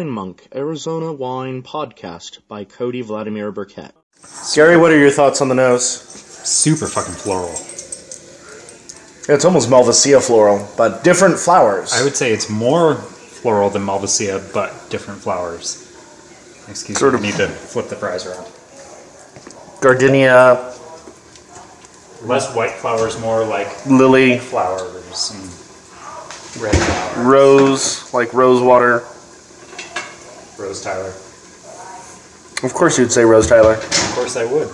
Wine Monk Arizona Wine Podcast by Cody Vladimir Burkett. Gary, what are your thoughts on the nose? Super fucking floral. It's almost Malvasia floral, but different flowers. I would say it's more floral than Malvasia, but different flowers. Excuse me. Sort me, of- I need to flip the fries around. Gardenia, Less white flowers, more like lily, flowers and red flowers. rose, like rose water. Rose Tyler. Of course, you'd say Rose Tyler. Of course I would.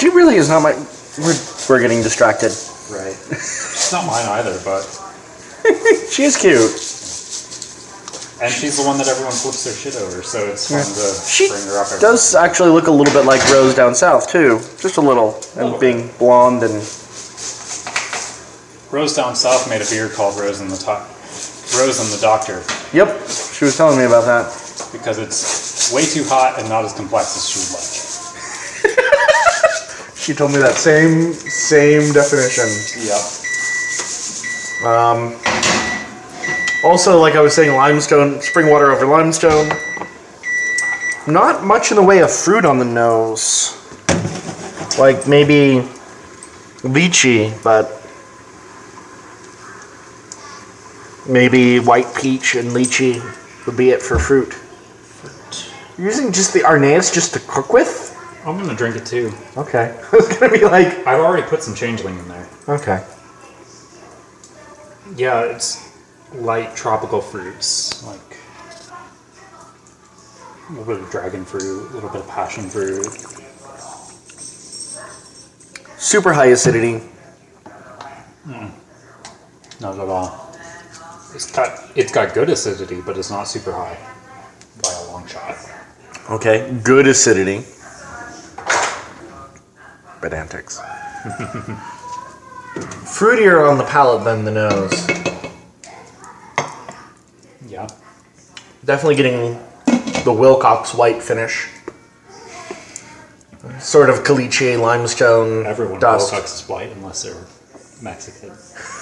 She really is not my. We're, we're getting distracted. Right. She's not mine either, but She is cute. and she's the one that everyone flips their shit over, so it's fun to She bring her up. every- does actually look a little bit like Rose down south too, just a little, and Little being blonde and Rose down south made a beer called Rose and the Top. Rose and the Doctor yep. She was telling me about that. Because it's way too hot and not as complex as she would like. She told me that same same definition. Yep. Um, also, like I was saying, limestone, spring water over limestone. Not much in the way of fruit on the nose. Like maybe lychee, but maybe white peach and lychee would be it for fruit. You're using just the Arneis just to cook with? I'm gonna drink it too. Okay. it's gonna be like, I've already put some changeling in there. okay. Yeah, it's light tropical fruits, like a little bit of dragon fruit, a little bit of passion fruit. Super high acidity. Hmm. Not at all. It's got it's got good acidity, but it's not super high by a long shot. Okay, good acidity. Pedantics. Fruitier on the palate than the nose. Yeah. Definitely getting the Willcox white finish. Sort of caliche limestone Everyone dust. Willcox is white unless they're Mexican.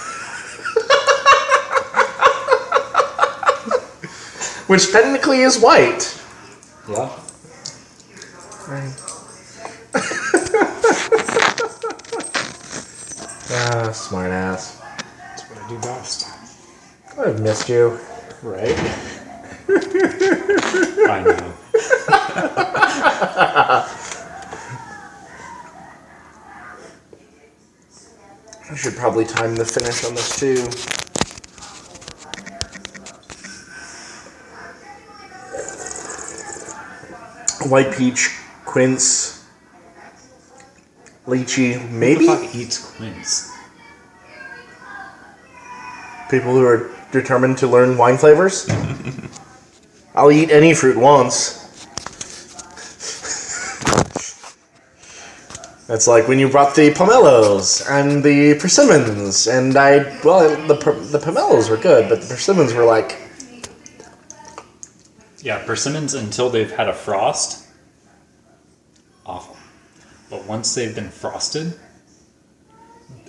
Which technically is white. Yeah. Ah, smart ass. That's what I do best. I've missed you. Right? I know. I should probably time the finish on this too. White peach, quince, lychee, Who maybe the fuck eats quince? people who are determined to learn wine flavors. I'll eat any fruit once. That's like when you brought the pomelos and the persimmons, and I well the per- the pomelos were good, but the persimmons were like Yeah, persimmons until they've had a frost, awful. But once they've been frosted,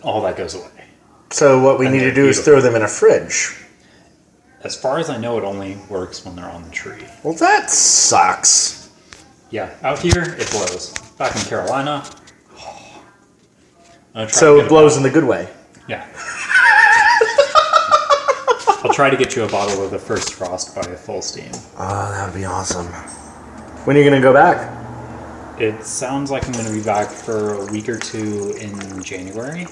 all that goes away. so. What we And need to do is throw them in a fridge. As far as I know, it only works when they're on the tree. Well, that sucks. Yeah, out here it blows. Back in Carolina, try So it blows in the good way. Yeah. I'll try to get you a bottle of the first frost by full steam. Ah, oh, that would be awesome. When are you gonna go back? It sounds like I'm going to be back for a week or two in January.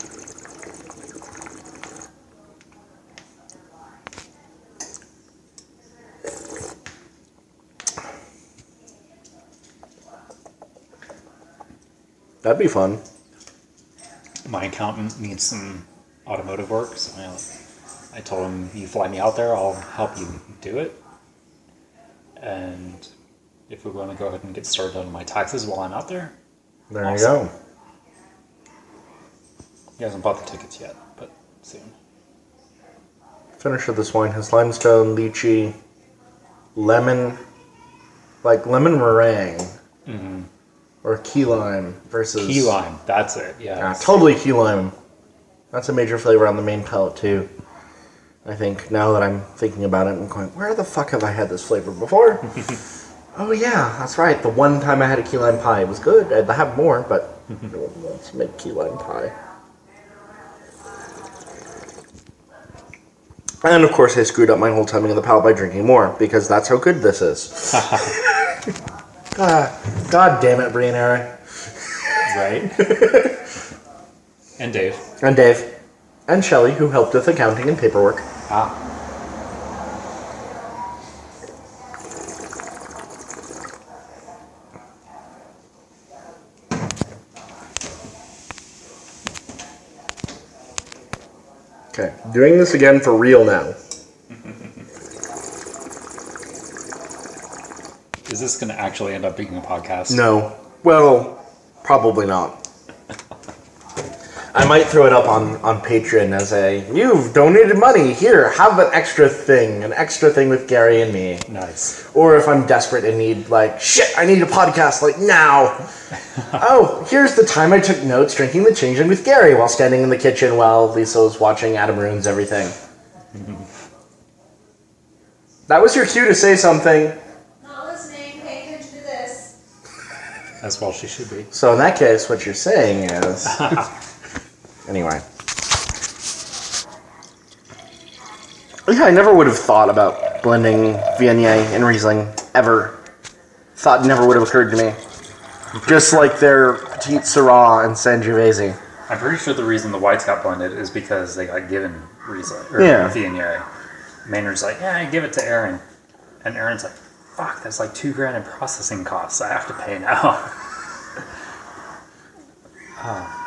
That'd be fun. My accountant needs some automotive work, so I, I told him, "You fly me out there, I'll help you do it." And if we want to go ahead and get started on my taxes while I'm out there, There Awesome. you go. he hasn't bought the tickets yet, but soon. Finish of this wine has limestone, lychee, lemon, like lemon meringue, mm-hmm. or key lime versus Key lime, that's it. Yeah, Yeah, totally key lime. That's a major flavor on the main palate too. I think now that I'm thinking about it, I'm going, where the fuck have I had this flavor before? oh yeah, that's right. The one time I had a key lime pie, it was good. I'd have more, but let's make key lime pie. And of course, I screwed up my whole timing of the palate by drinking more because that's how good this is. Ah, God damn it, Brian Aaron. Right? and Dave. And Dave. And Shelly, who helped with accounting and paperwork. Ah. Okay, doing this again for real now. Is this going to actually end up being a podcast? No. Well, probably not. I might throw it up on, on Patreon as a you've donated money. Here, have an extra thing, an extra thing with Gary and me. Nice. Or if I'm desperate and need like shit, I need a podcast like now. oh, here's the time I took notes drinking the changeling with Gary while standing in the kitchen while Lisa was watching Adam ruins everything. that was your cue to say something. Not listening, pay attention to this. As well she should be. So in that case, what you're saying is anyway. Yeah, I never would have thought about blending Viognier and Riesling ever. Thought never would have occurred to me. Just like their Petite Syrah and Sangiovese. I'm pretty sure the reason the whites got blended is because they got given Riesling or Yeah. Viognier. Maynard's like, yeah, give it to Aaron, and Aaron's like, fuck, that's like two grand in processing costs. I have to pay now. Ah.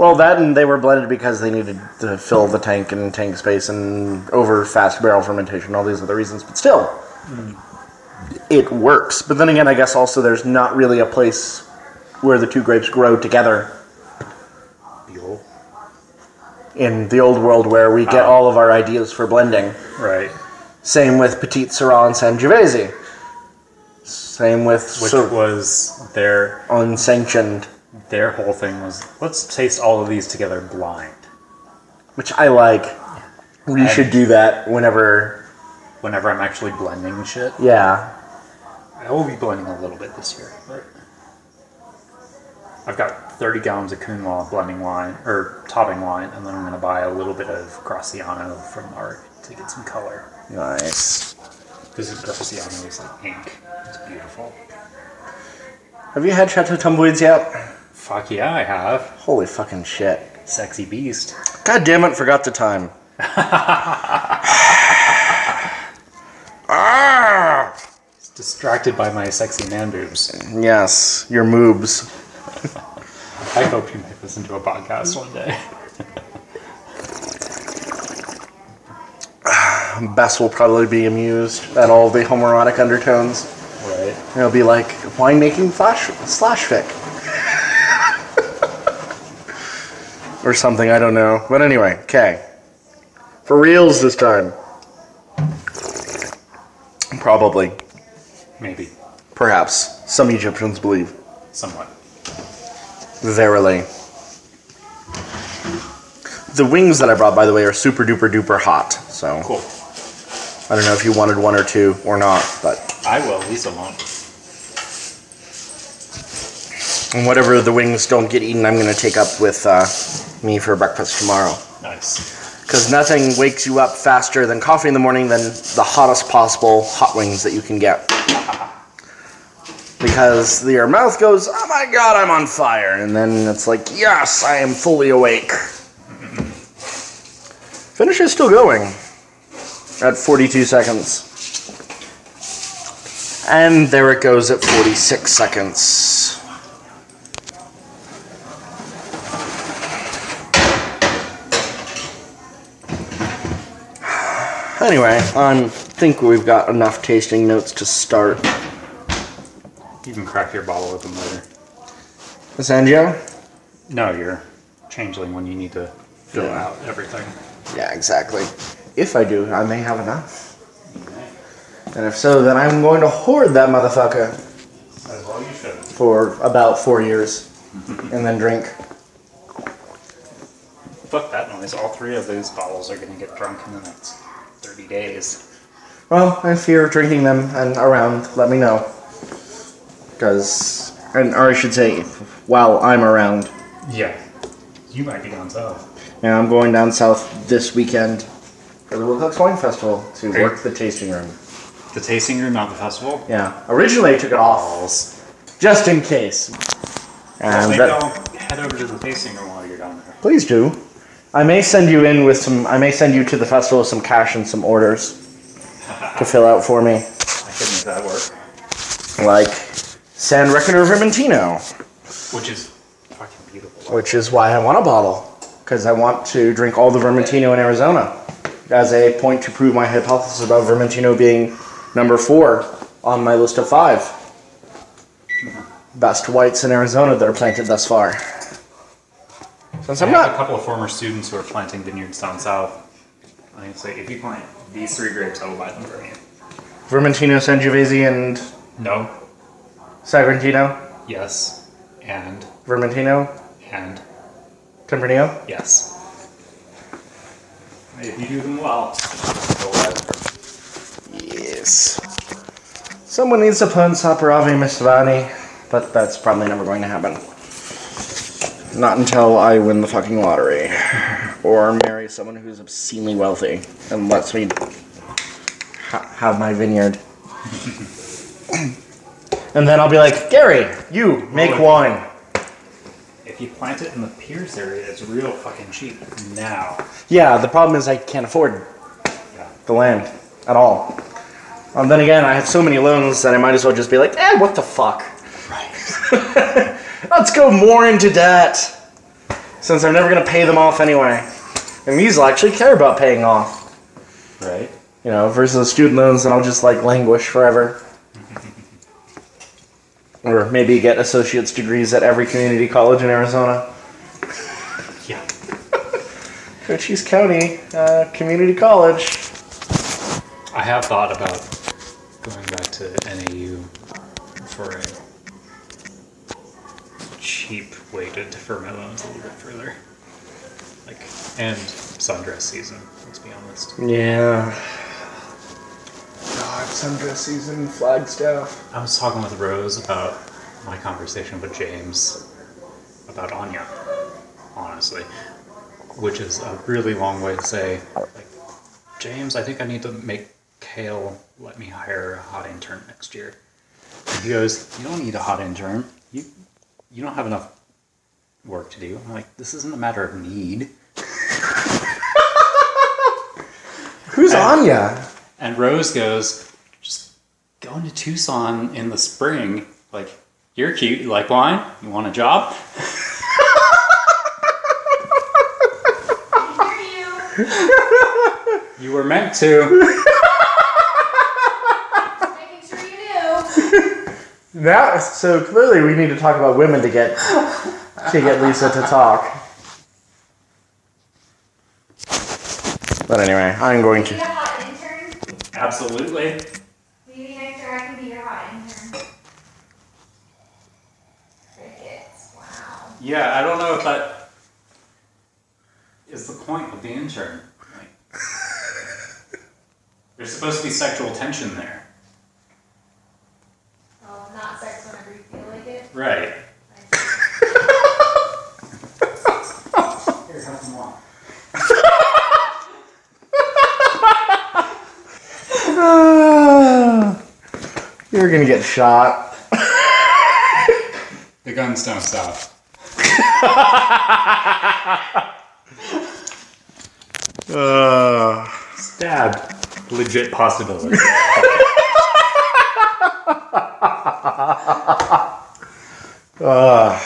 Well, that and they were blended because they needed to fill the tank and tank space and over fast barrel fermentation, all these other reasons. But still, it works. But then again, I guess also there's not really a place where the two grapes grow together in the old world where we get Ah. all of our ideas for blending. Right. Same with Petite Syrah and Sangiovese. Same with Which Sir- was their unsanctioned, their whole thing was let's taste all of these together blind. which I like. We should do that whenever. Whenever I'm actually blending shit, Yeah, I will be blending a little bit this year, but I've got 30 gallons of Kunwal blending wine or topping wine, and then I'm going to buy a little bit of Graciano from Art to get some color nice. because Graciano is like ink. It's beautiful. Have you had Chateau Tumbleweeds yet? Fuck yeah, I have. Holy fucking shit. Sexy beast. God damn it, forgot the time. ah! Distracted by my sexy man boobs. Yes, your moobs. I hope you might listen to a podcast one day. Bess will probably be amused at all the homoerotic undertones. Right. It'll be like winemaking flash slash fic. Or something, I don't know. But anyway, okay. For reals this time. Probably. Maybe. Perhaps. Some Egyptians believe. Somewhat. Verily. The wings that I brought, by the way, are super duper duper hot. So Cool. I don't know if you wanted one or two or not, but I will. Lisa won't. and whatever the wings don't get eaten, I'm going to take up with uh, me for breakfast tomorrow. Nice. Because nothing wakes you up faster than coffee in the morning than the hottest possible hot wings that you can get. Because your mouth goes, oh my god, I'm on fire. And then it's like, yes, I am fully awake. Finish is still going at 42 seconds. And there it goes at 46 seconds. Anyway, I think we've got enough tasting notes to start. You can crack your bottle open later. Sangio? No, you're changeling when you need to fill Yeah. out everything. Yeah, exactly. If I do, I may have enough. And if so, then I'm going to hoard that motherfucker As well you should. for about four years and then drink. Fuck that noise. All three of those bottles are gonna get drunk in the next 30 days. Well, if you're drinking them and around, let me know. Because, and or I should say, while I'm around. Yeah. You might be down south. Yeah, I'm going down south this weekend for the Willcox Wine Festival to Hey. work the tasting room. The tasting room, not the festival? Yeah, originally I took it off just in case. Well, And maybe that- I'll head over to the tasting room while you're down there. please do. I may send you in with some. I may send you to the festival with some cash and some orders to fill out for me, I could make that work. like Sand-Reckoner Vermentino. Which is fucking beautiful. which is why I want a bottle because I want to drink all the Vermentino in Arizona as a point to prove my hypothesis about Vermentino being number four on my list of five best whites in Arizona that are planted thus far. Since I I'm have a couple of former students who are planting vineyards down south. I can say, if you plant these three grapes, I will buy them from you. Vermentino, Sangiovese, and No. Sagrantino, Yes. And. Vermentino, And. Tempranillo. Yes. If you do them well, go ahead. Yes. Someone needs to put Saperavi Mtsvane, but that's probably never going to happen. Not until I win the fucking lottery. Or marry someone who's obscenely wealthy and lets me ha- have my vineyard. and then I'll be like, Gary, you make Oh, wine. If you plant it in the Pearce area, it's real fucking cheap now. Yeah, the problem is I can't afford the land at all. Um, then again, I have so many loans that I might as well just be like, eh, what the fuck? Right. Let's go more into debt. Since I'm never going to pay them off anyway. And these will actually care about paying off. Right. You know, versus student loans and I'll just like languish forever. or maybe get associate's degrees at every community college in Arizona. Yeah. Cochise County uh, Community College. I have thought about going back to NAU for a cheap way to defer my loans a little bit further. Like, and sundress season, let's be honest. Yeah. God, sundress season, Flagstaff. I was talking with Rose about my conversation with James about Anya, honestly, which is a really long way to say, like, James, I think I need to make Kale let me hire a hot intern next year. And he goes, You don't need a hot intern. You you don't have enough work to do. I'm like, this isn't a matter of need. Who's Anya? And Rose goes, just going to Tucson in the spring. Like, you're cute. You like wine? You want a job? I hear you. You were meant to. Making sure you do. Now, so clearly we need to talk about women to get to get Lisa to talk. But anyway, I'm going to. hot intern? Absolutely. Maybe next year I can be your hot intern. Crickets. Wow. Yeah, I don't know if that is the point of the intern. Like, there's supposed to be sexual tension there. Well, not sex whenever you feel like it. Right. I see. Here, have some wine. You're gonna get shot. The guns don't stop. Uh, Stabbed. Legit possibility. uh,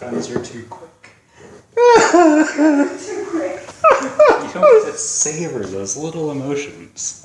Guns are too quick. You don't get to savor those little emotions.